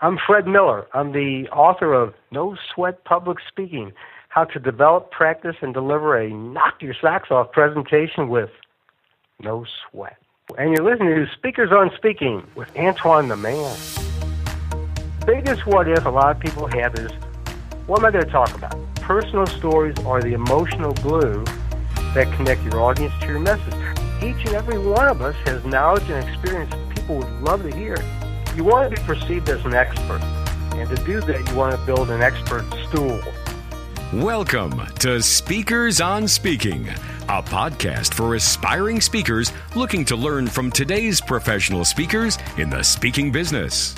I'm Fred Miller. I'm the author of No Sweat Public Speaking How to Develop, Practice, and Deliver a Knock Your Socks Off presentation with No Sweat. And you're listening to Speakers on Speaking with Antoine the Man. The biggest what if a lot of people have is what am I going to talk about? Personal stories are the emotional glue that connect your audience to your message. Each and every one of us has knowledge and experience people would love to hear. You want to be perceived as an expert, and to do that, you want to build an expert stool. Welcome to Speakers on Speaking, a podcast for aspiring speakers looking to learn from today's professional speakers in the speaking business.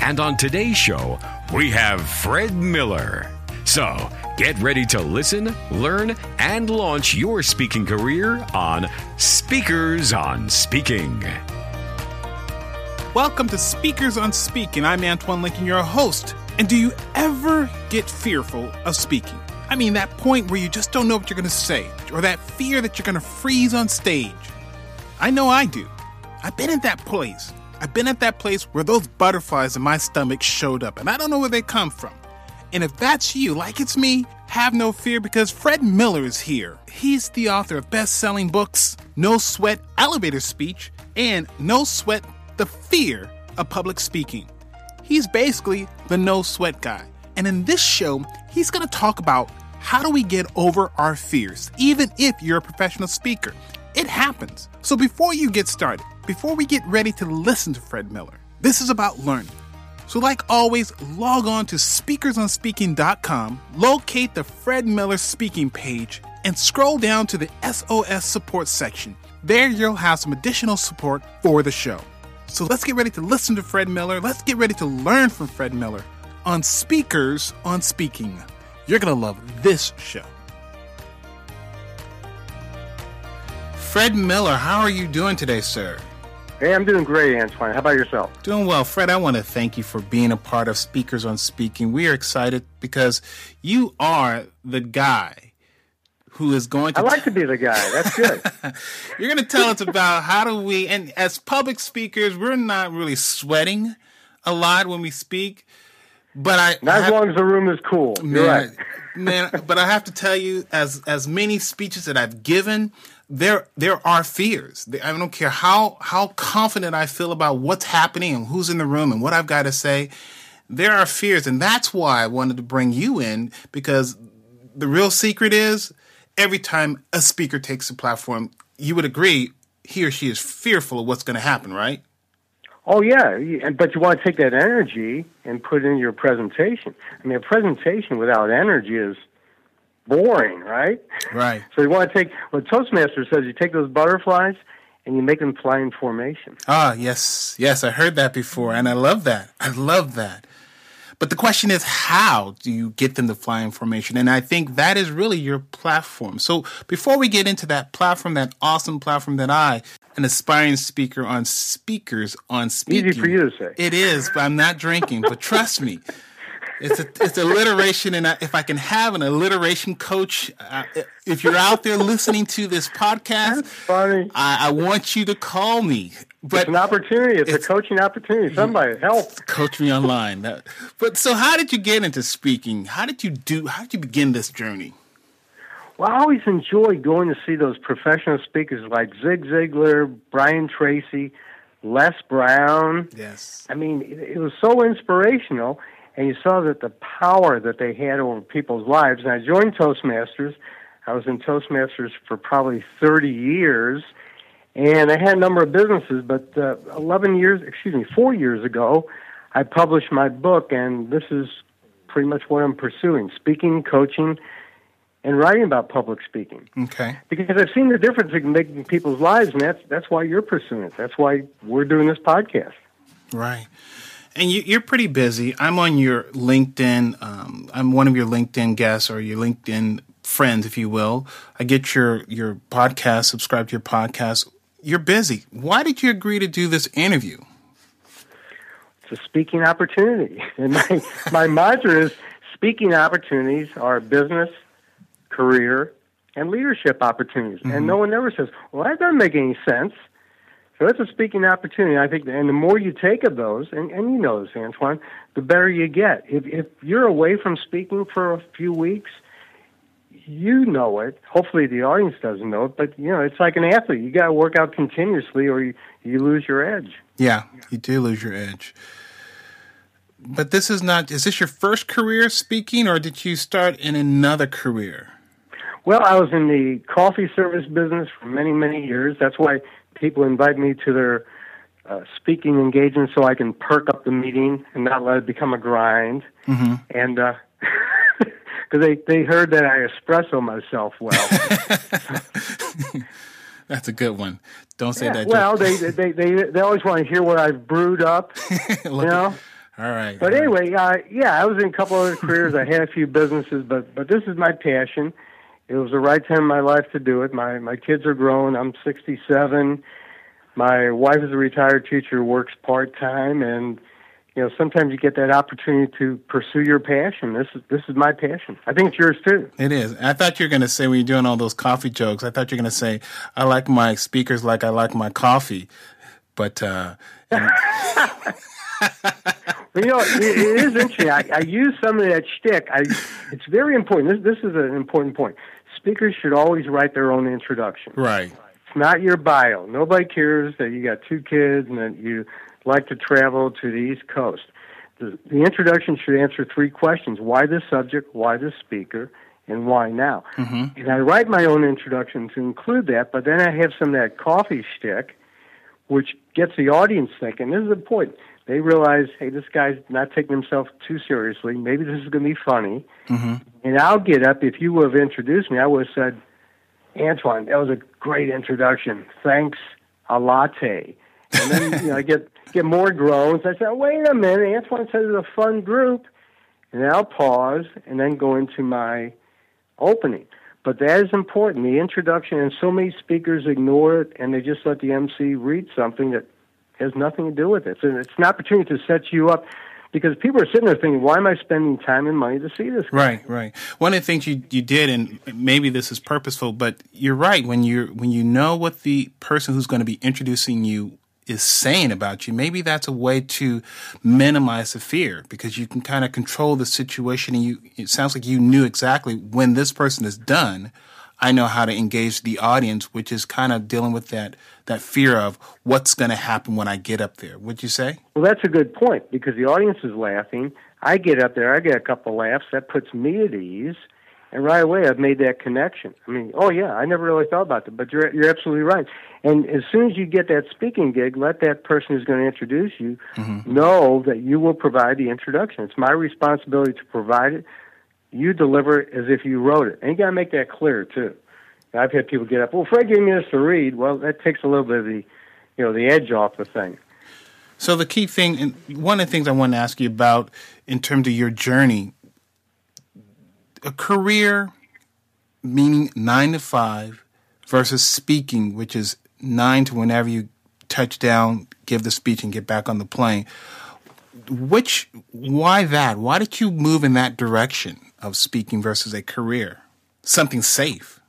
And on today's show, we have Fred Miller. So get ready to listen, learn, and launch your speaking career on Speakers on Speaking. Welcome to Speakers on Speaking. I'm Antoine Lincoln, your host. And do you ever get fearful of speaking? I mean, that point where you just don't know what you're going to say, or that fear that you're going to freeze on stage. I know I do. I've been at that place. I've been at that place where those butterflies in my stomach showed up, and I don't know where they come from. And if that's you, like it's me, have no fear because Fred Miller is here. He's the author of best selling books, No Sweat Elevator Speech, and No Sweat the fear of public speaking. He's basically the no sweat guy. And in this show, he's going to talk about how do we get over our fears, even if you're a professional speaker. It happens. So before you get started, before we get ready to listen to Fred Miller, this is about learning. So, like always, log on to speakersonspeaking.com, locate the Fred Miller speaking page, and scroll down to the SOS support section. There, you'll have some additional support for the show. So let's get ready to listen to Fred Miller. Let's get ready to learn from Fred Miller on Speakers on Speaking. You're going to love this show. Fred Miller, how are you doing today, sir? Hey, I'm doing great, Antoine. How about yourself? Doing well. Fred, I want to thank you for being a part of Speakers on Speaking. We are excited because you are the guy who is going to. I like to be the guy. That's good. You're going to tell us about how do we, and as public speakers, we're not really sweating a lot when we speak. But I not I as long as the room is cool. Man, You're right, man. But I have to tell you, as as many speeches that I've given, there there are fears. I don't care how how confident I feel about what's happening and who's in the room and what I've got to say. There are fears, and that's why I wanted to bring you in because the real secret is every time a speaker takes a platform, you would agree he or she is fearful of what's going to happen, right? Oh yeah, but you want to take that energy and put it in your presentation. I mean, a presentation without energy is boring, right? Right. So you want to take what Toastmaster says. You take those butterflies and you make them fly in formation. Ah, yes, yes, I heard that before, and I love that. I love that. But the question is, how do you get them to fly in formation? And I think that is really your platform. So before we get into that platform, that awesome platform that I, an aspiring speaker on speakers on speaking. Easy for you to say. It is, but I'm not drinking. but trust me, it's a, it's alliteration, and I, if I can have an alliteration coach, uh, if you're out there listening to this podcast, funny. I, I, want you to call me. But it's an opportunity. It's, it's, a coaching opportunity. Somebody help. Coach me online. but so, how did you get into speaking? How did you do? How did you begin this journey? Well, I always enjoyed going to see those professional speakers like Zig Ziglar, Brian Tracy, Les Brown. Yes. I mean, it, it was so inspirational and you saw that the power that they had over people's lives. And I joined Toastmasters. I was in Toastmasters for probably 30 years, and I had a number of businesses. But uh, 11 years, excuse me, four years ago, I published my book, and this is pretty much what I'm pursuing: speaking, coaching, and writing about public speaking. Okay. Because I've seen the difference it can make in people's lives, and that's that's why you're pursuing it. That's why we're doing this podcast. Right. And you, are pretty busy. I'm on your LinkedIn. Um, I'm one of your LinkedIn guests or your LinkedIn friends, if you will. I get your your podcast, subscribe to your podcast. You're busy. Why did you agree to do this interview? It's a speaking opportunity, and my my mantra is speaking opportunities are business, career, and leadership opportunities. Mm-hmm. And no one ever says, "Well, that doesn't make any sense." So it's a speaking opportunity. I think, and the more you take of those, and, and you know this, Antoine, the better you get. If if you're away from speaking for a few weeks, you know it. Hopefully, the audience doesn't know it, but you know it's like an athlete. You got to work out continuously, or you, you lose your edge. Yeah, you do lose your edge. But this is not. Is this your first career speaking, or did you start in another career? Well, I was in the coffee service business for many, many years. That's why people invite me to their uh, speaking engagements so I can perk up the meeting and not let it become a grind. Mm-hmm. And because they they heard that I espresso myself well. That's a good one. Don't say yeah, that. Well, they, they they they always want to hear what I've brewed up. you know. All right. But all anyway, uh, yeah, I was in a couple other careers. I had a few businesses, but but this is my passion. It was the right time in my life to do it. My my kids are grown. I'm 67. My wife is a retired teacher, works part time, and you know sometimes you get that opportunity to pursue your passion. This is this is my passion. I think it's yours too. It is. I thought you were going to say when you're doing all those coffee jokes. I thought you were going to say I like my speakers like I like my coffee, but. uh you know, it, it is interesting. I, I use some of that shtick. I, it's very important. This, this is an important point. Speakers should always write their own introduction. Right. It's not your bio. Nobody cares that you got two kids and that you like to travel to the East Coast. The, the introduction should answer three questions: Why this subject? Why this speaker? And why now? Mm-hmm. And I write my own introduction to include that, but then I have some of that coffee shtick, which gets the audience thinking. This is the point they realize, hey, this guy's not taking himself too seriously. Maybe this is going to be funny. Mm-hmm. And I'll get up. If you would have introduced me, I would have said, Antoine, that was a great introduction. Thanks, a latte. And then you know, I get get more groans. I said, wait a minute, Antoine says it's a fun group. And I'll pause and then go into my opening. But that is important, the introduction, and so many speakers ignore it and they just let the MC read something that has nothing to do with it. And it's an opportunity to set you up because people are sitting there thinking, why am I spending time and money to see this? Guy? Right, right. One of the things you, you did, and maybe this is purposeful, but you're right. When you when you know what the person who's going to be introducing you is saying about you, maybe that's a way to minimize the fear because you can kind of control the situation. And you, it sounds like you knew exactly when this person is done. I know how to engage the audience, which is kind of dealing with that that fear of what's going to happen when I get up there. Would you say? Well, that's a good point because the audience is laughing. I get up there, I get a couple laughs. That puts me at ease, and right away I've made that connection. I mean, oh yeah, I never really thought about that, but you're you're absolutely right. And as soon as you get that speaking gig, let that person who's going to introduce you mm-hmm. know that you will provide the introduction. It's my responsibility to provide it you deliver it as if you wrote it. And you got to make that clear, too. I've had people get up, well, Fred gave me this to read. Well, that takes a little bit of the, you know, the edge off the thing. So the key thing, and one of the things I want to ask you about in terms of your journey, a career meaning nine to five versus speaking, which is nine to whenever you touch down, give the speech, and get back on the plane. Which, why that? Why did you move in that direction? of speaking versus a career? Something safe.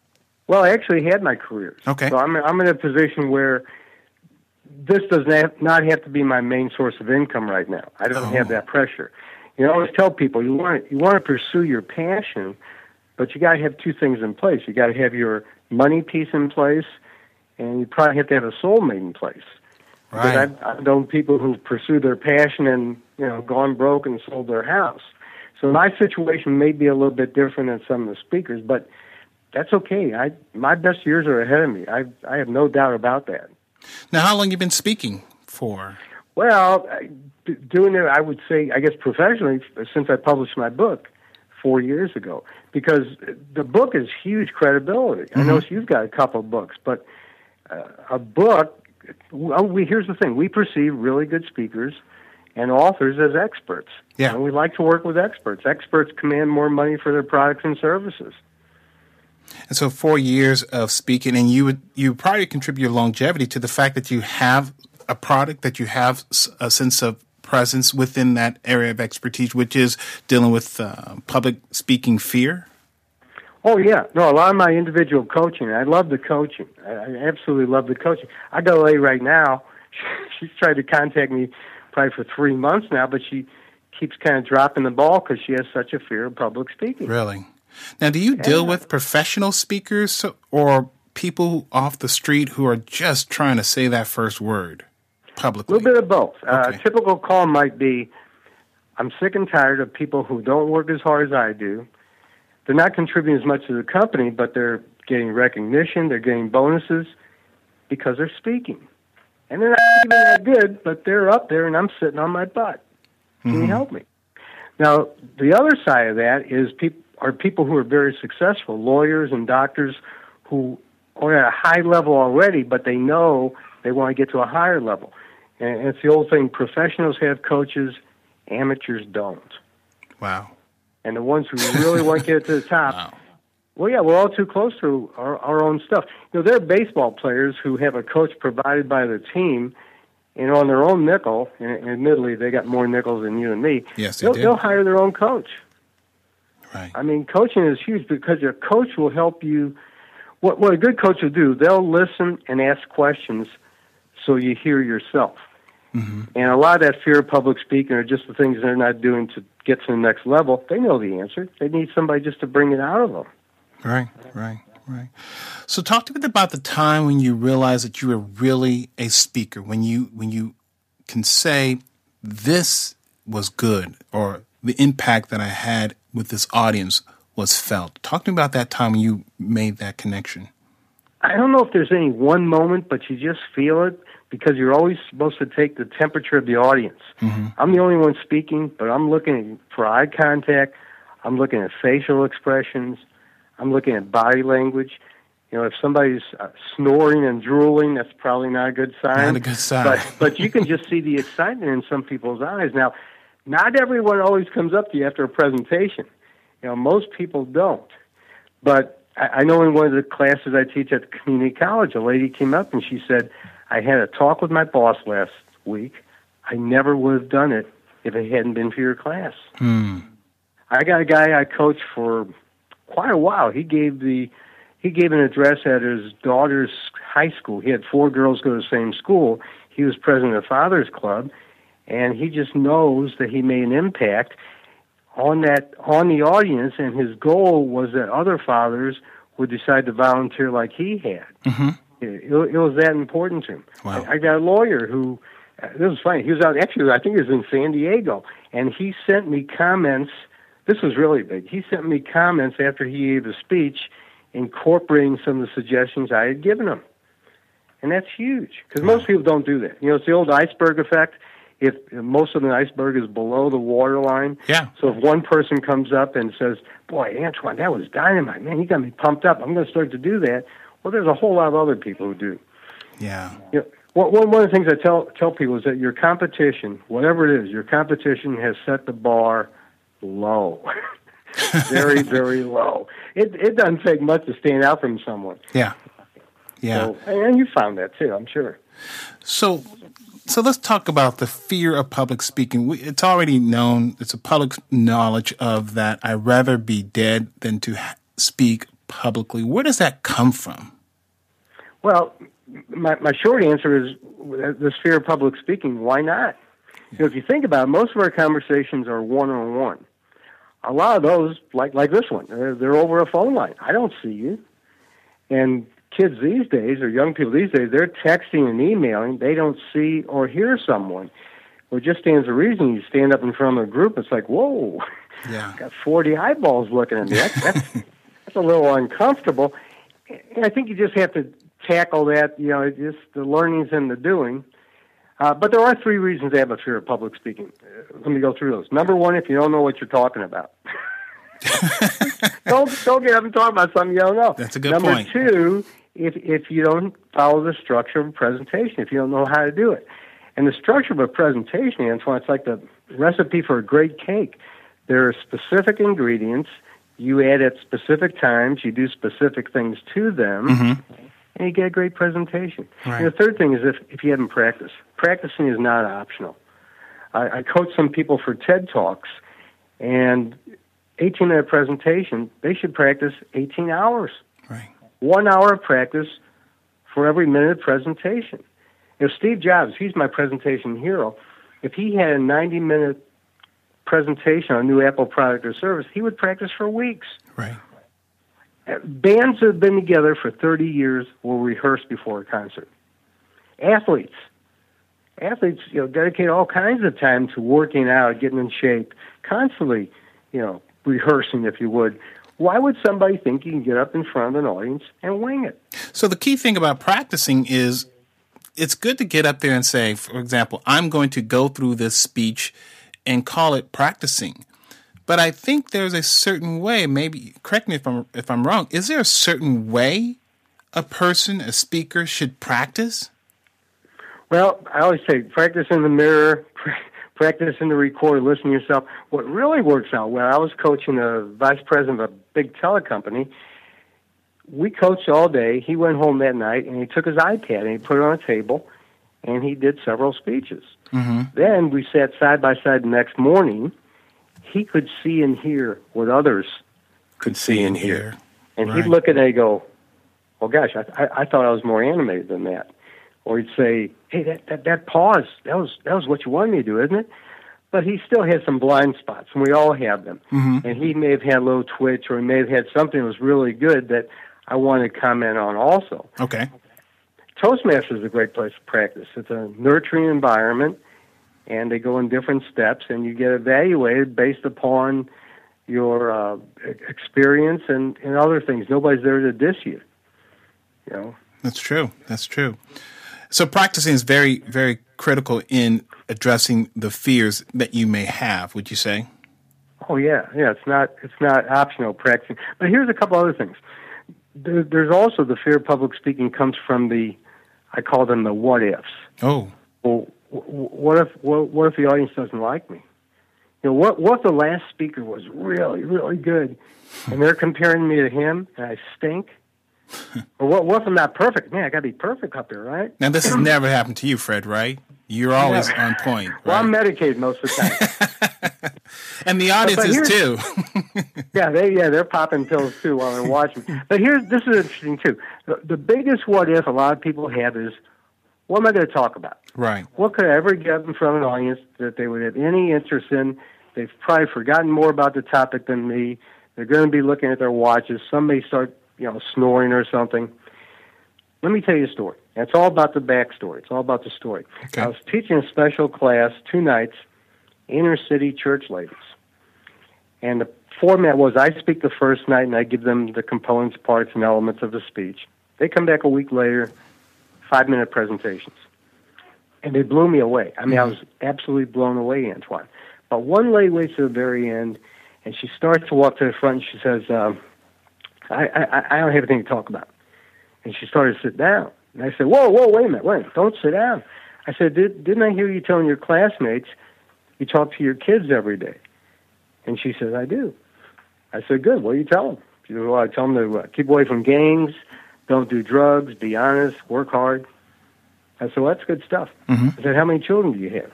Well, I actually had my career. Okay. So I'm I'm in a position where this does not not have to be my main source of income right now. I don't Oh. have that pressure. You know, I always tell people you want you want to pursue your passion, but you got to have two things in place. You got to have your money piece in place, and you probably have to have a soulmate in place. Because Right. I've, I've known people who pursue their passion and you know gone broke and sold their house. So my situation may be a little bit different than some of the speakers, but that's okay. I my best years are ahead of me. I I have no doubt about that. Now, how long you been speaking for? Well, doing it, I would say, I guess professionally, since I published my book four years ago, because the book is huge credibility. I know you've got a couple of books, but uh, a book. Well, we here's the thing: we perceive really good speakers and authors as experts. Yeah. and we like to work with experts. Experts command more money for their products and services. And so, four years of speaking, and you would you probably contribute your longevity to the fact that you have a product that you have a sense of presence within that area of expertise, which is dealing with uh, public speaking fear. Oh yeah, no. A lot of my individual coaching, I love the coaching. I, absolutely love the coaching. I got a lady right now. She's tried to contact me probably for three months now, but she keeps kind of dropping the ball because she has such a fear of public speaking. Really? Now, do you yeah. deal with professional speakers or people off the street who are just trying to say that first word publicly? A little bit of both. Uh, okay. Uh, typical call might be, "I'm sick and tired of people who don't work as hard as I do." they're not contributing as much to the company, but they're getting recognition, they're getting bonuses because they're speaking. And they're not even that good, but they're up there and I'm sitting on my butt. Can mm-hmm. you help me? Now, the other side of that is people are people who are very successful, lawyers and doctors who are at a high level already, but they know they want to get to a higher level. And it's the old thing professionals have coaches, amateurs don't. Wow and the ones who really want to get to the top. Wow. Well, yeah, we're all too close to our, our own stuff. You know, there are baseball players who have a coach provided by the team, and on their own nickel, and admittedly, they got more nickels than you and me. Yes, they they'll, do. they'll hire their own coach. Right. I mean, coaching is huge because your coach will help you. What, what a good coach will do, they'll listen and ask questions so you hear yourself. Mm-hmm. And a lot of that fear of public speaking are just the things they're not doing to get to the next level. They know the answer. They need somebody just to bring it out of them. Right, right, right. So talk to me about the time when you realized that you were really a speaker, when you when you can say this was good or the impact that I had with this audience was felt. Talk to me about that time when you made that connection. I don't know if there's any one moment, but you just feel it because you're always supposed to take the temperature of the audience. Mm-hmm. I'm the only one speaking, but I'm looking for eye contact. I'm looking at facial expressions. I'm looking at body language. You know, if somebody's uh, snoring and drooling, that's probably not a good sign. Not a good sign. But but you can just see the excitement in some people's eyes. Now, not everyone always comes up to you after a presentation. You know, most people don't. But I, I know in one of the classes I teach at the community college, a lady came up and she said, I had a talk with my boss last week. I never would have done it if it hadn't been for your class. Hmm. I got a guy I coached for quite a while. He gave the he gave an address at his daughter's high school. He had four girls go to the same school. He was president of Fathers Club, and he just knows that he made an impact on that on the audience. And his goal was that other fathers would decide to volunteer like he had. Mm-hmm. It, it was that important to him. Wow. I, I got a lawyer who, uh, this was funny. He was out, actually, I think he was in San Diego, and he sent me comments. This was really big. He sent me comments after he gave a speech incorporating some of the suggestions I had given him. And that's huge because most people don't do that. You know, it's the old iceberg effect. If, if most of the iceberg is below the waterline, yeah. So if one person comes up and says, "Boy, Antoine, that was dynamite, man! He got me pumped up. I'm going to start to do that." Well, there's a whole lot of other people who do. Yeah. You know, one, one of the things I tell tell people is that your competition, whatever it is, your competition has set the bar low, very very low. It it doesn't take much to stand out from someone. Yeah. Yeah. So, and you found that too, I'm sure. So so let's talk about the fear of public speaking. We, it's already known, it's a public knowledge of that I'd rather be dead than to speak publicly. Where does that come from? Well, my, my short answer is the fear of public speaking. Why not? You know, if you think about it, most of our conversations are one on one. A lot of those, like like this one, they're, they're over a phone line. I don't see you. And kids these days, or young people these days, they're texting and emailing. They don't see or hear someone. Well, it just stands a reason you stand up in front of a group. It's like, whoa, yeah, got forty eyeballs looking at me. That's, that's it's a little uncomfortable. I think you just have to tackle that, you know, just the learnings and the doing. Uh, but there are three reasons to have a fear of public speaking. Uh, let me go through those. Number one, if you don't know what you're talking about. don't don't get up and talk about something you don't know. That's a good Number point. Number two, if if you don't follow the structure of a presentation, if you don't know how to do it, and the structure of a presentation, Antoine, it's like the recipe for a great cake. There are specific ingredients you add at specific times, you do specific things to them, mm-hmm. and you get a great presentation. Right. The third thing is if, if you haven't practiced, practicing is not optional. I, I coach some people for TED Talks, and 18 minute presentation, they should practice 18 hours. Right. One hour of practice for every minute of presentation. If Steve Jobs, he's my presentation hero, if he had a 90 minute presentation on a new Apple product or service, he would practice for weeks. Right. Bands that have been together for 30 years will rehearse before a concert. Athletes, athletes, you know, dedicate all kinds of time to working out, getting in shape, constantly, you know, rehearsing, if you would. Why would somebody think you can get up in front of an audience and wing it? So the key thing about practicing is it's good to get up there and say, for example, I'm going to go through this speech and call it practicing. But I think there's a certain way, maybe correct me if I'm if I'm wrong, is there a certain way a person, a speaker should practice? Well, I always say practice in the mirror, practice in the recorder, listen to yourself. What really works out well, I was coaching a vice president of a big telecompany. We coached all day. He went home that night and he took his iPad and he put it on a table and he did several speeches. Mm-hmm. Then we sat side by side the next morning. He could see and hear what others could see and hear. And Right. he'd look at it and go, well, gosh, I, I, I thought I was more animated than that. Or he'd say, hey, that, that, that pause, that was, that was what you wanted me to do, isn't it? But he still had some blind spots, and we all have them. Mhm. And he may have had a little twitch, or he may have had something that was really good that I wanted to comment on also. Okay. Toastmasters is a great place to practice. It's a nurturing environment, and they go in different steps, and you get evaluated based upon your uh, experience and, and other things. Nobody's there to diss you. You know, That's true. That's true. So practicing is very, very critical in addressing the fears that you may have, would you say? Oh yeah, yeah. It's not it's not optional practicing. But here's a couple other things. There, there's also the fear of public speaking comes from the, I call them the what ifs. Oh, Well, wh- wh- what if what, what if the audience doesn't like me? You know, what what if the last speaker was really really good, and they're comparing me to him, and I stink? Or what what if I'm not perfect? Man, I got to be perfect up there, right? now this has never happened to you, Fred, right? You're always Never. on point, Well, I'm right? medicated most of the time. and the audience is too. Yeah, they yeah they're popping pills too while they're watching. But here's this is interesting too. The, the biggest what if a lot of people have is, what am I going to talk about? right. What could I ever get in front of an audience that they would have any interest in? They've probably forgotten more about the topic than me. They're going to be looking at their watches. Some may start you know snoring or something. Let me tell you a story. It's all about the backstory. It's all about the story. Okay. I was teaching a special class two nights, inner city church ladies. And the format was I speak the first night and I give them the components, parts, and elements of the speech. They come back a week later, five minute presentations. And they blew me away. I mean, I was absolutely blown away, Antoine. But one lady waits to the very end and she starts to walk to the front and she says, um, I, I, I don't have anything to talk about. And she started to sit down. And I said, Whoa, whoa, wait a minute, wait a minute, don't sit down. I said, Did, Didn't I hear you telling your classmates you talk to your kids every day? And she says, I do. I said, Good, what do you tell them? She said, Well, I tell them to uh, keep away from gangs, don't do drugs, be honest, work hard. I said, Well, that's good stuff. Mhm. I said, How many children do you have?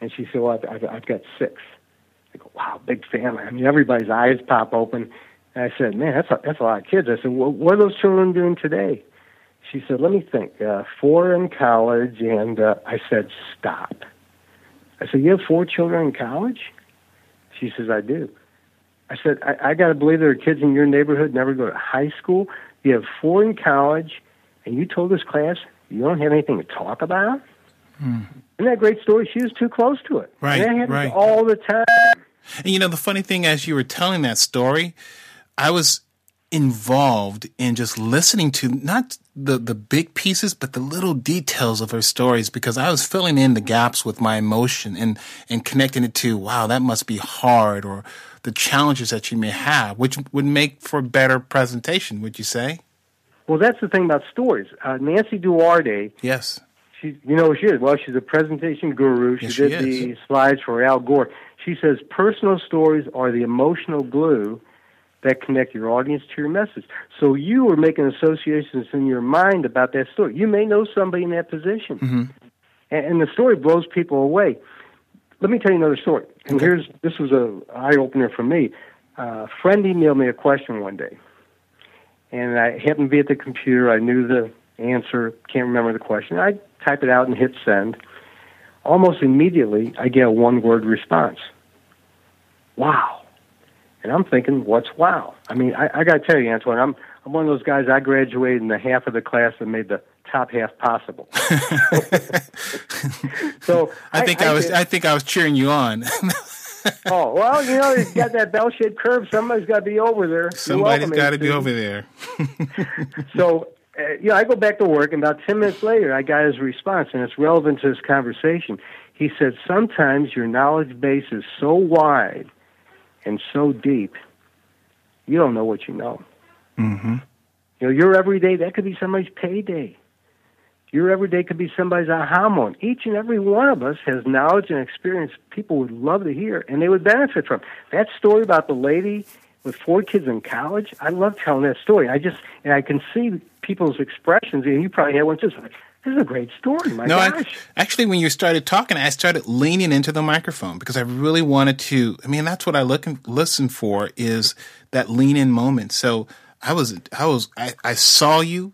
And she said, Well, I've, I've, I've got six. I go, Wow, big family. I mean, everybody's eyes pop open. I said, Man, that's a, that's a lot of kids. I said, Well, what are those children doing today? She said, Let me think. Uh, four in college. And uh, I said, Stop. I said, You have four children in college? She says, I do. I said, I, I got to believe there are kids in your neighborhood never go to high school. You have four in college, and you told this class you don't have anything to talk about? Isn't that a great story? She was too close to it. Right, And that happens right. all the time. And you know, the funny thing, as you were telling that story, I was involved in just listening to not the, the big pieces, but the little details of her stories because I was filling in the gaps with my emotion and, and connecting it to, wow, that must be hard or the challenges that you may have, which would make for better presentation, would you say? Well, that's the thing about stories. Uh, Nancy Duarte, Yes. she, you know who she is? Well, she's a presentation guru. She Yes, she did the slides for Al Gore. She says personal stories are the emotional glue that connect your audience to your message. So you are making associations in your mind about that story. You may know somebody in that position, Mhm. and, and the story blows people away. Let me tell you another story. And here's this was a eye opener for me. a friend emailed me a question one day, and I happened to be at the computer. I knew the answer, can't remember the question. I type it out and hit send. Almost immediately, I get a one word response Wow. And I'm thinking, what's wow? I mean, I, I got to tell you, Antoine, I'm, I'm one of those guys, I graduated in the half of the class that made the top half possible. so I think I, I was I think I was cheering you on. oh well, you know, it's got that bell-shaped curve. Somebody's got to be over there. Somebody's got to be over there. so, uh, you know, I go back to work, and about ten minutes later, I got his response, and it's relevant to this conversation. He said, "Sometimes your knowledge base is so wide and so deep, you don't know what you know." Mm-hmm. You know, your everyday that could be somebody's payday. Your everyday could be somebody's aha moment. Each and every one of us has knowledge and experience people would love to hear and they would benefit from. That story about the lady with four kids in college, I love telling that story. I just and I can see people's expressions, and you probably had one too. Like, this is a great story. My no, gosh. I, actually, when you started talking, I started leaning into the microphone because I really wanted to. I mean, that's what I look and listen for is that lean in moment. So I was, I was, I, I saw you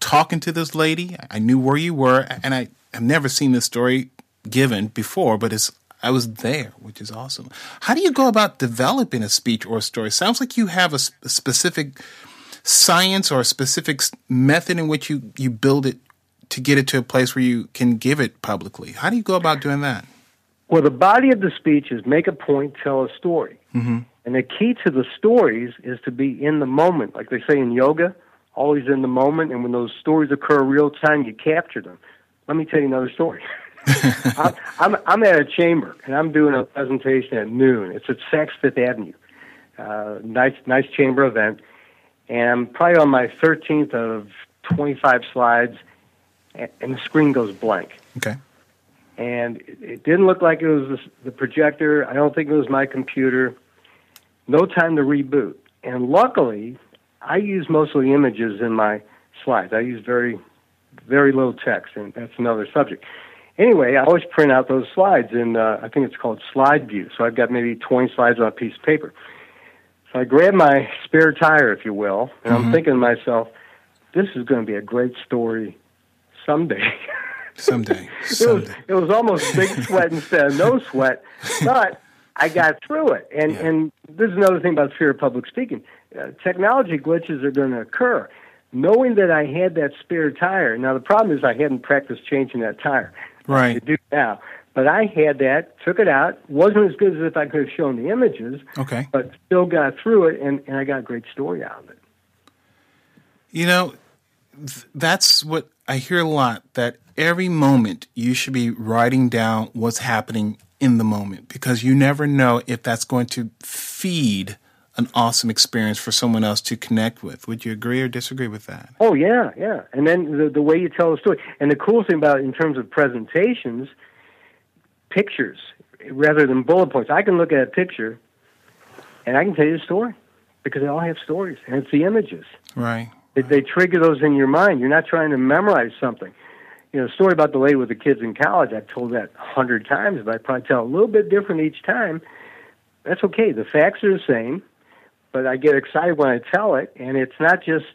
talking to this lady. I knew where you were, and I have never seen this story given before, but it's I was there, which is awesome. How do you go about developing a speech or a story? Sounds like you have a, a specific science or a specific method in which you, you build it to get it to a place where you can give it publicly. How do you go about doing that? Well, the body of the speech is make a point, tell a story. Mm-hmm. And the key to the stories is to be in the moment. Like they say in yoga, always in the moment, and when those stories occur real time, you capture them. Let me tell you another story. I'm, I'm, I'm at a chamber and I'm doing a presentation at noon. It's at Saks Fifth Avenue. Uh, nice nice chamber event, and I'm probably on my 13th of 25 slides, and, and the screen goes blank. Okay. And it, didn't look like it was the, projector. I don't think it was my computer. No time to reboot. And luckily, I use mostly images in my slides. I use very, very little text, and that's another subject. Anyway, I always print out those slides in, uh, I think it's called Slide View. So I've got maybe 20 slides on a piece of paper. So I grab my spare tire, if you will, and mm-hmm. I'm thinking to myself, this is going to be a great story someday. Someday. Someday. it, was, it was almost big sweat instead of no sweat, but I got through it. And, yeah. and this is another thing about fear of public speaking uh, technology glitches are going to occur. Knowing that I had that spare tire, now the problem is I hadn't practiced changing that tire. Right. To do now. But I had that, took it out, wasn't as good as if I could have shown the images. Okay. But still got through it, and, and I got a great story out of it. You know, th- that's what I hear a lot that every moment you should be writing down what's happening in the moment because you never know if that's going to feed an awesome experience for someone else to connect with. Would you agree or disagree with that? Oh yeah, yeah. And then the the way you tell the story, and the cool thing about it in terms of presentations, pictures rather than bullet points. I can look at a picture, and I can tell you a story because they all have stories, and it's the images. Right. They, they trigger those in your mind. You're not trying to memorize something. You know, a story about the lady with the kids in college. I've told that a hundred times, but I probably tell a little bit different each time. That's okay. The facts are the same but I get excited when I tell it, and it's not just,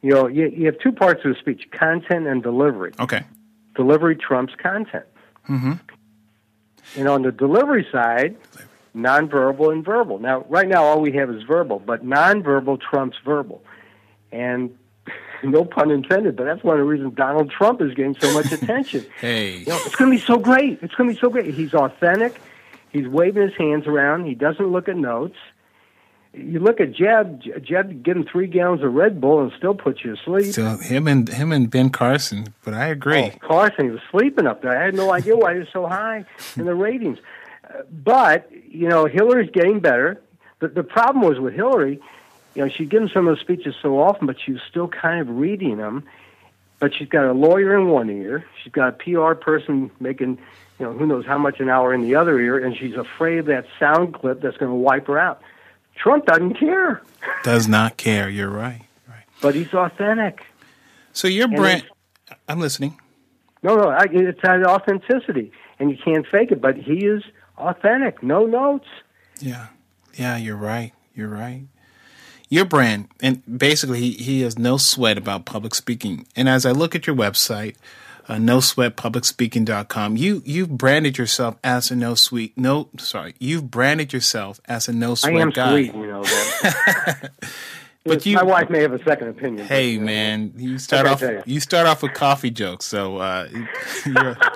you know, you, you have two parts of the speech: content and delivery. Okay. Delivery trumps content. Mm-hmm. And on the delivery side, nonverbal and verbal. Now, right now, all we have is verbal, but nonverbal trumps verbal, and no pun intended, but that's one of the reasons Donald Trump is getting so much attention. hey, you know, it's going to be so great. It's going to be so great. He's authentic. He's waving his hands around. He doesn't look at notes you look at Jeb. Jeb getting three gallons of Red Bull and still puts you to sleep. So him and him and Ben Carson, but I agree. Oh, Carson, he was sleeping up there. I had no idea why he was so high in the ratings. But you know, Hillary's getting better. The the problem was with Hillary. You know, she'd given some of those speeches so often, but she was still kind of reading them. But she's got a lawyer in one ear. She's got a PR person making, you know, who knows how much an hour in the other ear, and she's afraid of that sound clip that's going to wipe her out. Trump doesn't care. Does not care. You're right. Right. But he's authentic. So your brand. I'm listening. No, no, I, it's that authenticity, and you can't fake it. But he is authentic. No notes. Yeah. Yeah, you're right. You're right. Your brand, and basically, he, he has no sweat about public speaking. And as I look at your website, uh, no sweat publicspeaking.com, you, you've branded yourself as a no sweet, no, sorry, you've branded yourself as a no sweat I am guy. sweet, you know that. But you- my wife may have a second opinion. Hey but, man, you start off ya. you start off with coffee jokes. So uh you're-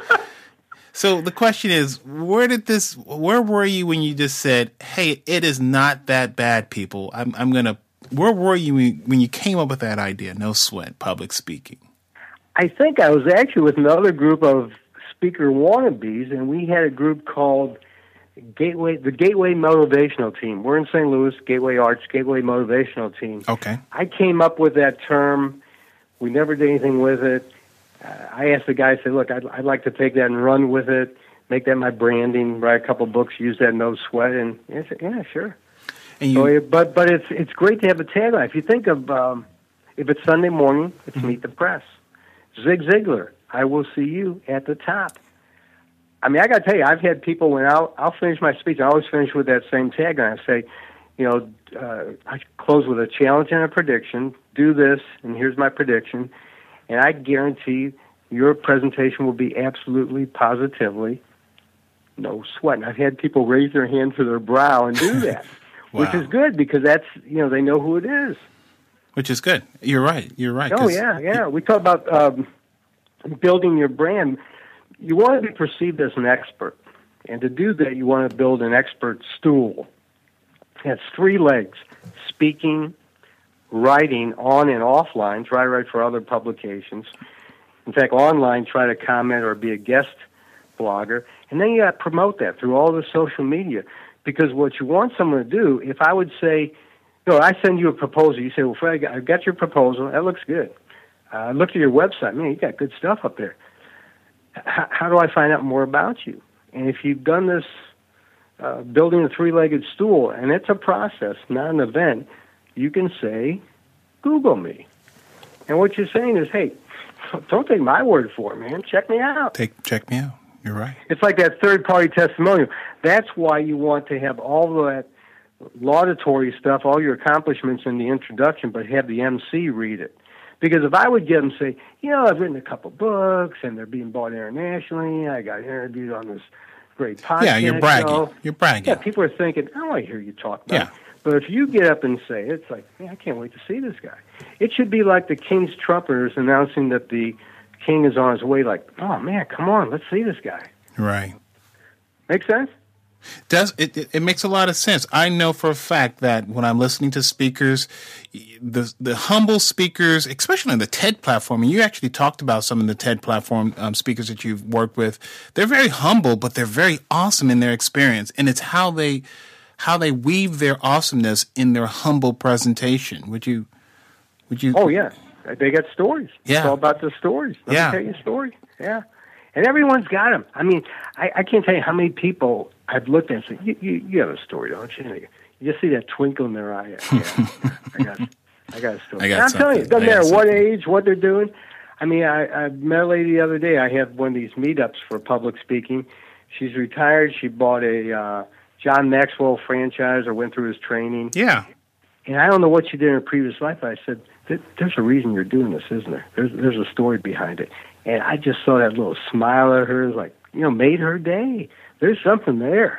So the question is, where did this where were you when you just said, "Hey, it is not that bad, people. I'm I'm going to where were you when you came up with that idea? No sweat, public speaking. I think I was actually with another group of speaker wannabes, and we had a group called Gateway, the Gateway Motivational Team. We're in St. Louis, Gateway Arch, Gateway Motivational Team. Okay. I came up with that term. We never did anything with it. Uh, I asked the guy, I said, look, I'd, I'd like to take that and run with it, make that my branding, write a couple books, use that no sweat. And I said, yeah, sure. And So, you it- but but it's it's great to have a tagline. If you think of um, if it's Sunday morning, it's meet the press. Zig Ziglar, I will see you at the top. I mean, I got to tell you, I've had people when I'll I'll finish my speech. I always finish with that same tagline. I say, you know, uh, I close with a challenge and a prediction. Do this, and here's my prediction, and I guarantee your presentation will be absolutely positively no sweat. And I've had people raise their hand to their brow and do that, which is good because that's you know they know who it is. which is good. You're right. You're right. Oh yeah, yeah. We talk about um, building your brand. You want to be perceived as an expert, and to do that, you want to build an expert stool. It has three legs: speaking, writing on and offline. Try to write for other publications. In fact, online, try to comment or be a guest blogger, and then you got to promote that through all the social media. Because what you want someone to do, if I would say, no, I send you a proposal. You say, "Well, Fred, I got- your proposal. That looks good. Uh, I looked at your website. Man, you got good stuff up there. H- how do I find out more about you?" And if you've done this, uh, building a three-legged stool, and it's a process, not an event, you can say, "Google me." And what you're saying is, "Hey, don't take my word for it, man. Check me out." Take check me out. You're right. It's like that third party testimonial. That's why you want to have all that laudatory stuff, all your accomplishments in the introduction, but have the MC read it. Because if I would get them say, you know, I've written a couple books and they're being bought internationally, I got interviewed on this great podcast. Yeah, you're bragging. show." You're bragging. Yeah, people are thinking, oh, I want to hear you talk about Yeah. it. But if you get up and say, it, it's like, man, I can't wait to see this guy. It should be like the king's trumpeters announcing that the king is on his way, like, oh, man, come on, let's see this guy. Right. Make sense? does it, it, it makes a lot of sense. I know for a fact that when I'm listening to speakers, the the humble speakers, especially on the TED platform, and you actually talked about some of the TED platform um, speakers that you've worked with. They're very humble, but they're very awesome in their experience, and it's how they how they weave their awesomeness in their humble presentation. Would you? Would you? Oh yeah, they got stories. Yeah. it's all about the stories. Let Yeah. me tell you a story. Yeah, and everyone's got them. I mean, I, I can't tell you how many people I've looked at and said, you, you, "You have a story, don't you?" And you just see that twinkle in their eye. Yeah, I got, I got a story. I got And I'm telling you, it doesn't something. Matter what age, what they're doing. I mean, I, I met a lady the other day. I had one of these meetups for public speaking. She's retired. She bought a uh, John Maxwell franchise or went through his training. Yeah. And I don't know what she did in her previous life. But I said, "There- "There's a reason you're doing this, isn't there? There's there's a story behind it." And I just saw that little smile of hers, like you know, made her day. There's something there,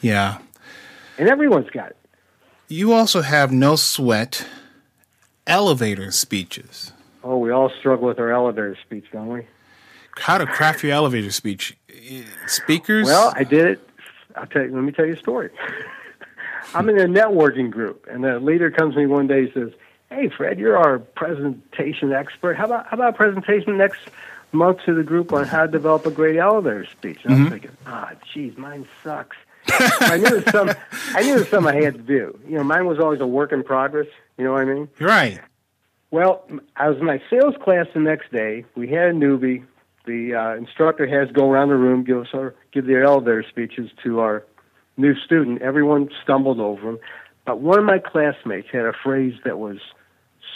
Yeah. and everyone's got it. You also have no sweat elevator speeches. Oh, we all struggle with our elevator speech, don't we? How to craft your elevator speech. Eh, Speakers. Well, I did it. I'll tell you. Let me tell you a story. I'm in a networking group, and the leader comes to me one day and says, "Hey, Fred, you're our presentation expert. How about how about a presentation next month to the group on how to develop a great elevator speech?" And I'm thinking, "Ah, geez, mine sucks." I knew it was some. I knew it was something I had to do. You know, mine was always a work in progress. You know what I mean? right. Well, I was in my sales class the next day. We had a newbie. The uh, instructor has go around the room, give us our, give their elevator speeches to our new student. Everyone stumbled over him, but one of my classmates had a phrase that was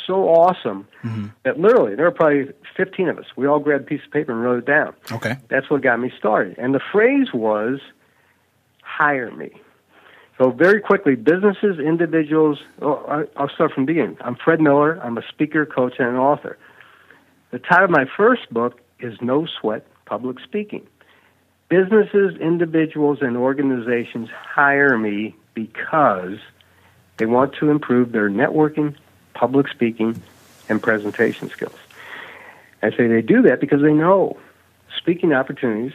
so awesome mm-hmm. that literally there were probably 15 of us. We all grabbed a piece of paper and wrote it down. Okay. That's what got me started. And the phrase was, "Hire me." So very quickly, businesses, individuals. Oh, I'll start from the beginning. I'm Fred Miller. I'm a speaker, coach, and an author. The title of my first book is No Sweat Public Speaking. Businesses, individuals, and organizations hire me because they want to improve their networking, public speaking, and presentation skills. I say they do that because they know speaking opportunities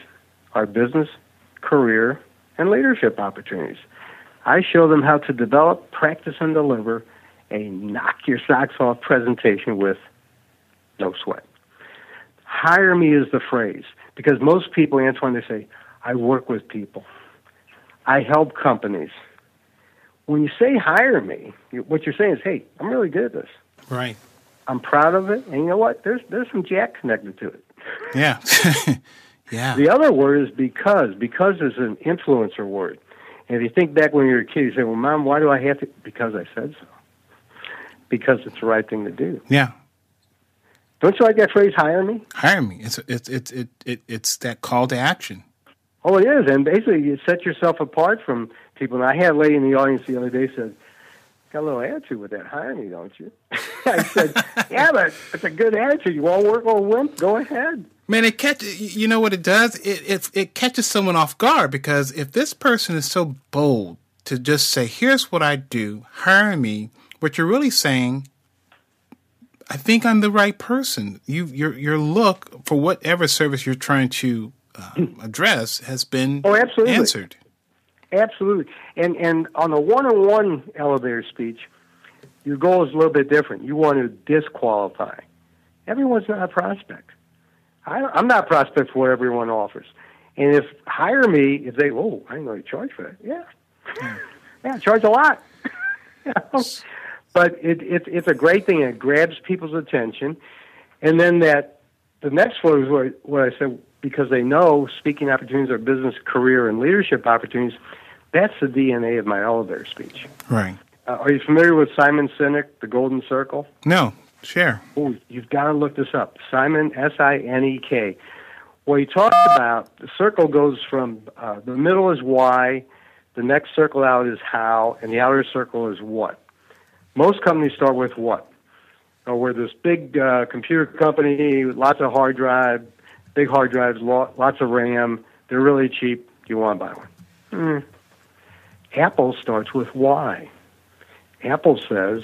are business, career, and leadership opportunities. I show them how to develop, practice, and deliver a knock your socks off presentation with no sweat. Hire me is the phrase because most people, Antoine, they say, I work with people, I help companies. When you say hire me, what you're saying is, hey, I'm really good at this. Right. I'm proud of it, and you know what? There's there's some jack connected to it. Yeah. yeah. The other word is because. Because is an influencer word. And if you think back when you were a kid, you say, "Well, mom, why do I have to?" Because I said so. Because it's the right thing to do. Yeah. Don't you like that phrase? Hire me. Hire me. It's it's it's it, it it's that call to action. Oh, it is, and basically you set yourself apart from people. And I had a lady in the audience the other day said, "Got a little attitude with that. Hire me, don't you?" I said, "Yeah, but it's a good attitude. You want to work on wimp? Go ahead." Man, it catch you know what it does? It, it it catches someone off guard because if this person is so bold to just say, "Here's what I do, hire me," what you're really saying, I think I'm the right person. You your your look for whatever service you're trying to uh, address has been oh, absolutely. answered. Absolutely, and and on a one-on-one elevator speech, your goal is a little bit different. You want to disqualify. Everyone's not a prospect. I, I'm not a prospect for what everyone offers. And if hire me, if they, oh, I didn't know you charge for that. Yeah, yeah, charge a lot. you know? But it, it, it's a great thing. It grabs people's attention, and then that the next one is what, what I said because they know speaking opportunities are business, career, and leadership opportunities. That's the DNA of my elevator speech. Right. Uh, are you familiar with Simon Sinek, The Golden Circle? No. Share. Oh, you've got to look this up. Simon S I N E K. What he talks about, the circle goes from uh, the middle is why, the next circle out is how, and the outer circle is what. Most companies start with what. Or we're this big uh, computer company, lots of hard drive, big hard drives, lots of RAM. They're really cheap. Do you want to buy one? Mm. Apple starts with why. Apple says,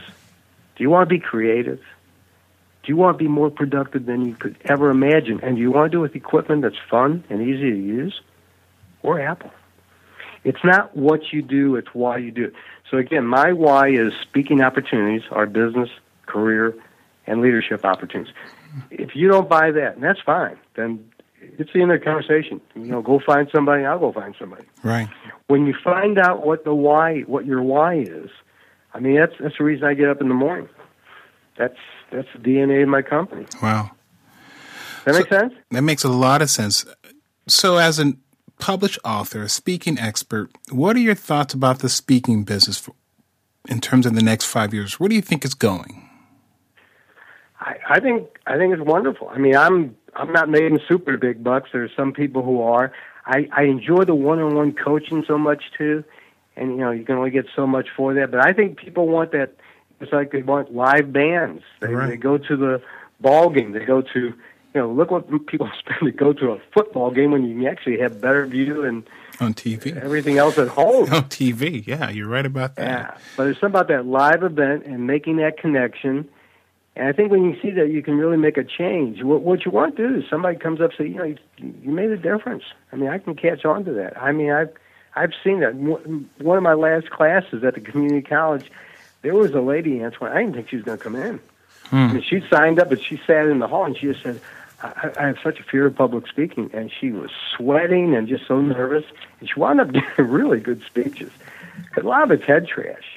Do you want to be creative? Do you want to be more productive than you could ever imagine? And do you want to do it with equipment that's fun and easy to use? Or Apple. It's not what you do, it's why you do it. So again, my why is speaking opportunities, our business, career, and leadership opportunities. If you don't buy that, and that's fine, then it's the end of the conversation. You know, go find somebody, I'll go find somebody. Right. When you find out what the why, what your why is, I mean, that's that's the reason I get up in the morning. That's that's the DNA of my company. Wow. That so, makes sense? That makes a lot of sense. So, as a published author, a speaking expert, what are your thoughts about the speaking business for, in terms of the next five years? Where do you think it's going? I, I think I think it's wonderful. I mean, I'm I'm not making super big bucks. There's some people who are. I, I enjoy the one-on-one coaching so much too, and you know you can only get so much for that. But I think people want that it's like they want live bands. They, right. they go to the ball game. They go to, you know, look what people spend to go to a football game when you can actually have better view and on TV. Everything else at home. On TV, yeah, you're right about that. Yeah, but it's something about that live event and making that connection. And I think when you see that, you can really make a change. What, what you want to do is somebody comes up and say, you know, you, you made a difference. I mean, I can catch on to that. I mean, I've I've seen that. One of my last classes at the community college there was a lady, Antoine, I didn't think she was going to come in. Hmm. I mean, she signed up, but she sat in the hall and she just said, I, I have such a fear of public speaking. And she was sweating and just so nervous. And she wound up giving really good speeches. A lot of it's head trash.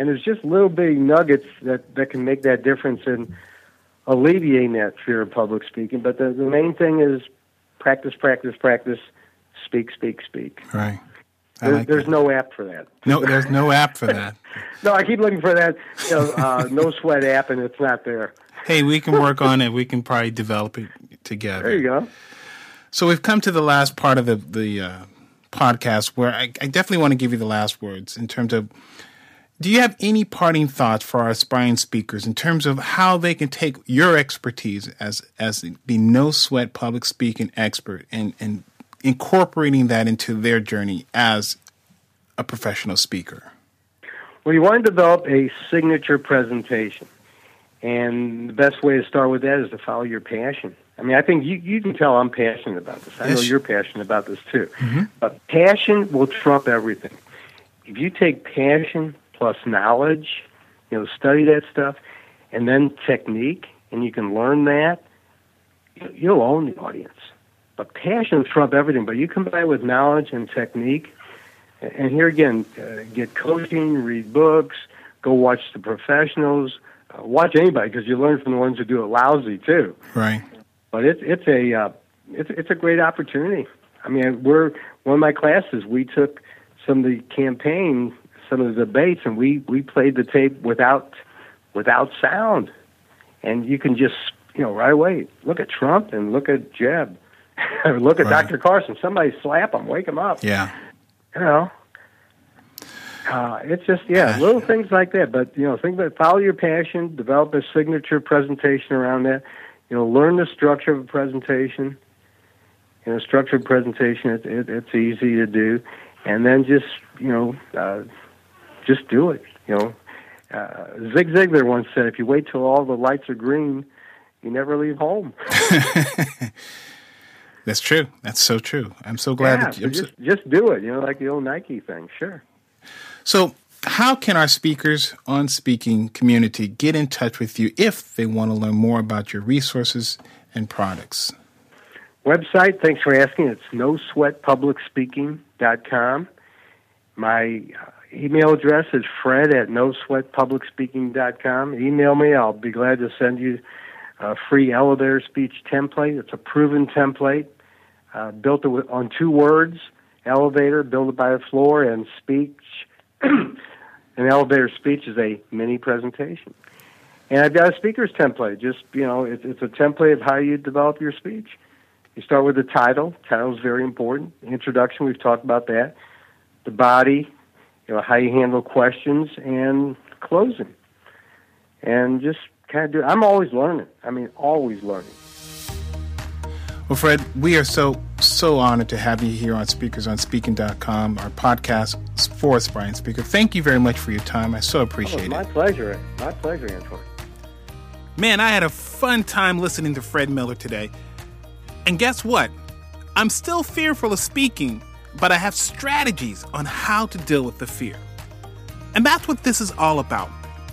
And there's just little bitty nuggets that, that can make that difference in alleviating that fear of public speaking. But the, the main thing is practice, practice, practice, speak, speak, speak. Right. There's, like there's no app for that. No, there's no app for that. no, I keep looking for that you know, uh, no sweat app, and it's not there. Hey, we can work on it. We can probably develop it together. There you go. So we've come to the last part of the the uh, podcast where I, I definitely want to give you the last words in terms of do you have any parting thoughts for our aspiring speakers in terms of how they can take your expertise as as the no sweat public speaking expert and, and incorporating that into their journey as a professional speaker? Well, you want to develop a signature presentation. And the best way to start with that is to follow your passion. I mean, I think you, you can tell I'm passionate about this. I yes. know you're passionate about this too. Mm-hmm. But passion will trump everything. If you take passion plus knowledge, you know, study that stuff, and then technique, and you can learn that, you'll own the audience. But passion trump everything. But you combine with knowledge and technique, and here again, uh, get coaching, read books, go watch the professionals, uh, watch anybody because you learn from the ones who do it lousy too. Right. But it's it's a uh, it's it's a great opportunity. I mean, we're one of my classes. We took some of the campaign some of the debates, and we we played the tape without without sound, and you can just you know right away look at Trump and look at Jeb, look at right. Dr. Carson. Somebody slap him, wake him up. Yeah, you know. Uh, it's just yeah, little things like that. But you know, think about follow your passion, develop a signature presentation around that. You know, learn the structure of a presentation. In a structured presentation, it, it, it's easy to do, and then just you know, uh, just do it. You know, uh, Zig Ziglar once said, "If you wait till all the lights are green, you never leave home." That's true. That's so true. I'm so glad yeah, that you just so, just do it. You know, like the old Nike thing. Sure. So, how can our speakers on speaking community get in touch with you if they want to learn more about your resources and products? Website. Thanks for asking. It's nosweatpublicspeaking.com. My uh, email address is fred at nosweatpublicspeaking.com. Email me. I'll be glad to send you a free elevator speech template. It's a proven template uh, built on two words elevator, build it by the floor, and speech. An elevator speech is a mini presentation. And I've got a speaker's template. Just, you know, it's, it's a template of how you develop your speech. You start with the title. Title is very important. Introduction, we've talked about that. The body, you know, how you handle questions and closing. And just kind of do I'm always learning. I mean, always learning. Well, Fred, we are so, so honored to have you here on speakersonspeaking.com, our podcast for aspiring speaker. Thank you very much for your time. I so oh, appreciate oh, my it. My pleasure. My pleasure, Antoine. Man, I had a fun time listening to Fred Miller today. And guess what? I'm still fearful of speaking, but I have strategies on how to deal with the fear. And that's what this is all about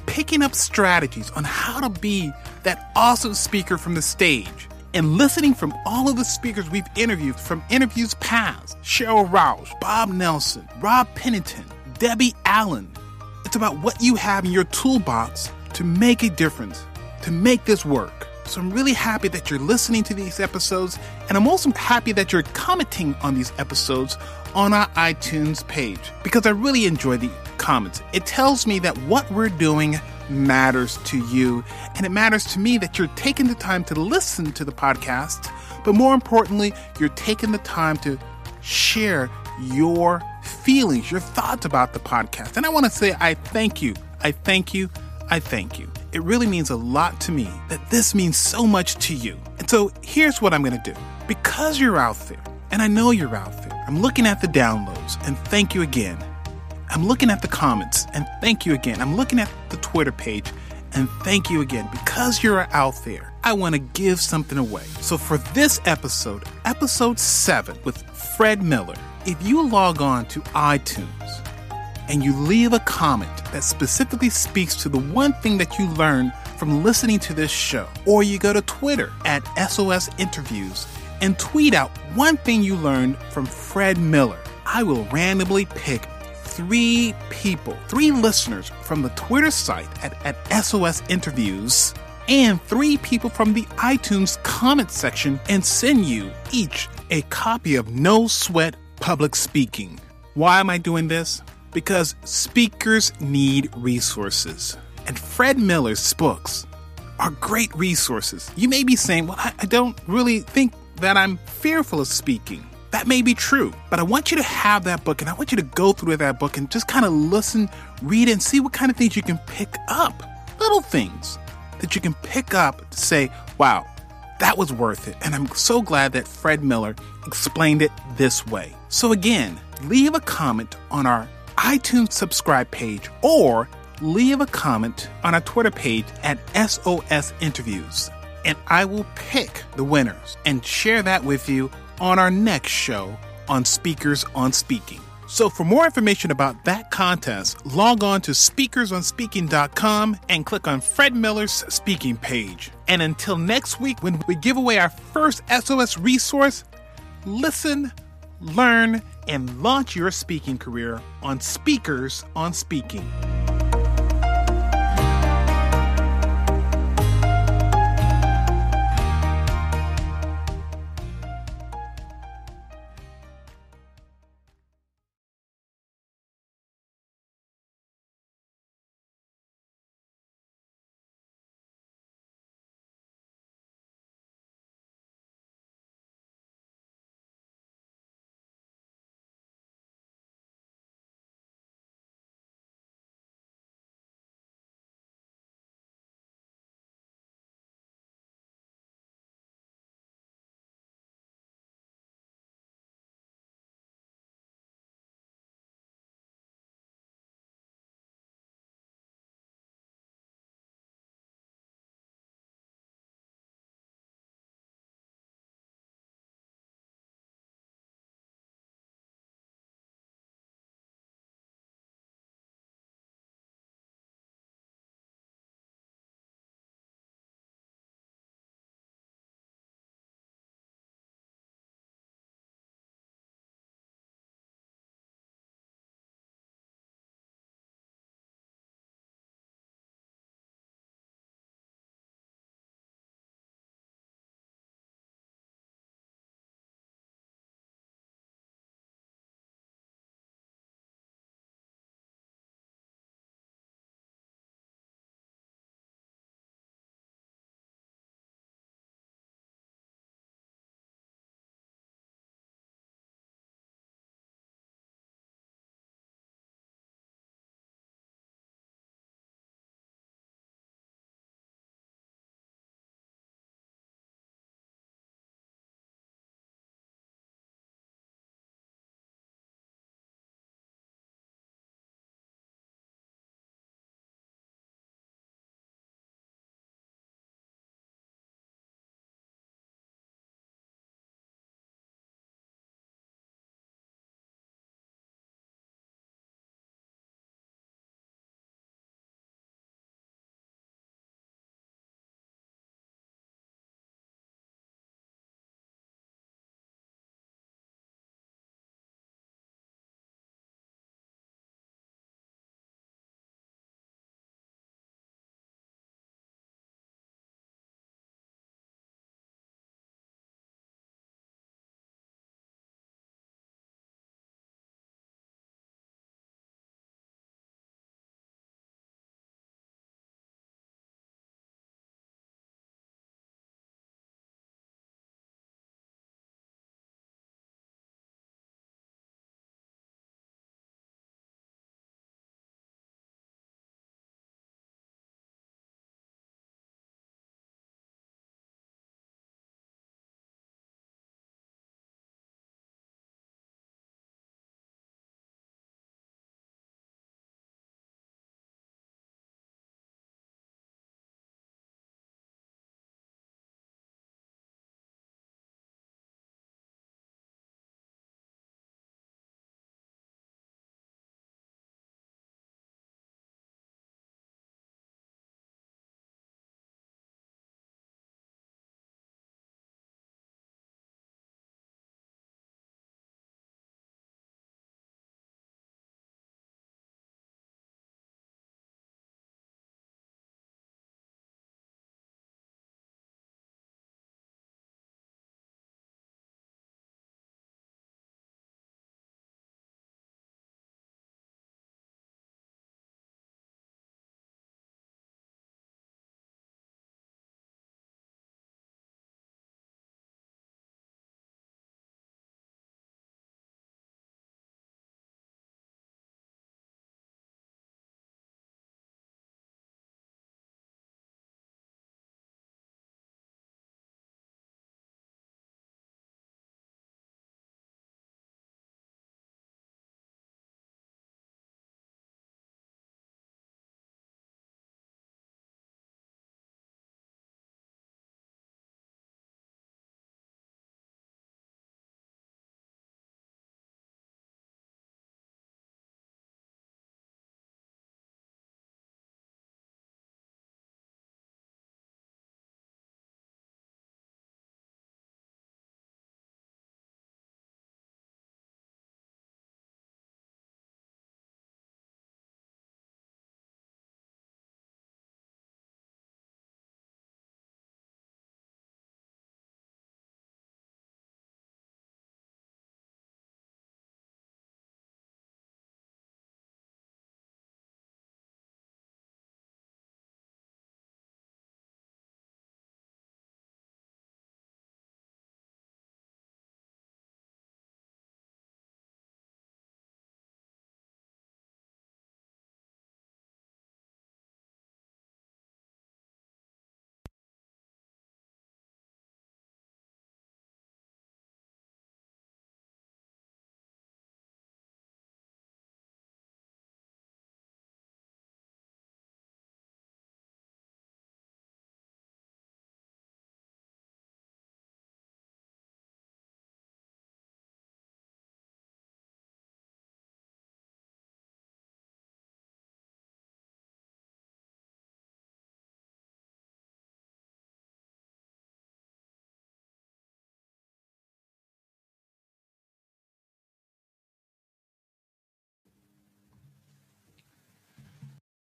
picking up strategies on how to be that awesome speaker from the stage and listening from all of the speakers we've interviewed from interviews past Sheryl Roush, Bob Nelson, Rob Pennington, Debbie Allen. It's about what you have in your toolbox to make a difference, to make this work. So I'm really happy that you're listening to these episodes, and I'm also happy that you're commenting on these episodes on our iTunes page because I really enjoy the comments. It tells me that what we're doing matters to you, and it matters to me that you're taking the time to listen to the podcast, but more importantly, you're taking the time to share your feelings, your thoughts about the podcast. And I want to say, I thank you. I thank you. I thank you. It really means a lot to me that this means so much to you. And so here's what I'm going to do. Because you're out there, and I know you're out there, I'm looking at the downloads, and thank you again. I'm looking at the comments, and thank you again. I'm looking at the Twitter page, and thank you again. Because you're out there, I want to give something away. So for this episode, episode 7 with Fred Miller, if you log on to iTunes, and you leave a comment that specifically speaks to the one thing that you learned from listening to this show, or you go to Twitter at SOS Interviews and tweet out one thing you learned from Fred Miller, I will randomly pick three people, three listeners from the Twitter site at, at SOS Interviews, and three people from the iTunes comment section and send you each a copy of No Sweat Public Speaking. Why am I doing this? Because speakers need resources. And Fred Miller's books are great resources. You may be saying, well, I, I don't really think that I'm fearful of speaking. That may be true, but I want you to have that book and I want you to go through that book and just kind of listen, read, and see what kind of things you can pick up. Little things that you can pick up to say, wow, that was worth it. And I'm so glad that Fred Miller explained it this way. So, again, leave a comment on our iTunes subscribe page or leave a comment on our Twitter page at SOS Interviews. And I will pick the winners and share that with you on our next show on Speakers on Speaking. So, for more information about that contest, log on to speakersonspeaking.com and click on Fred Miller's speaking page. And until next week, when we give away our first SOS resource, listen, learn, and launch your speaking career on Speakers on Speaking.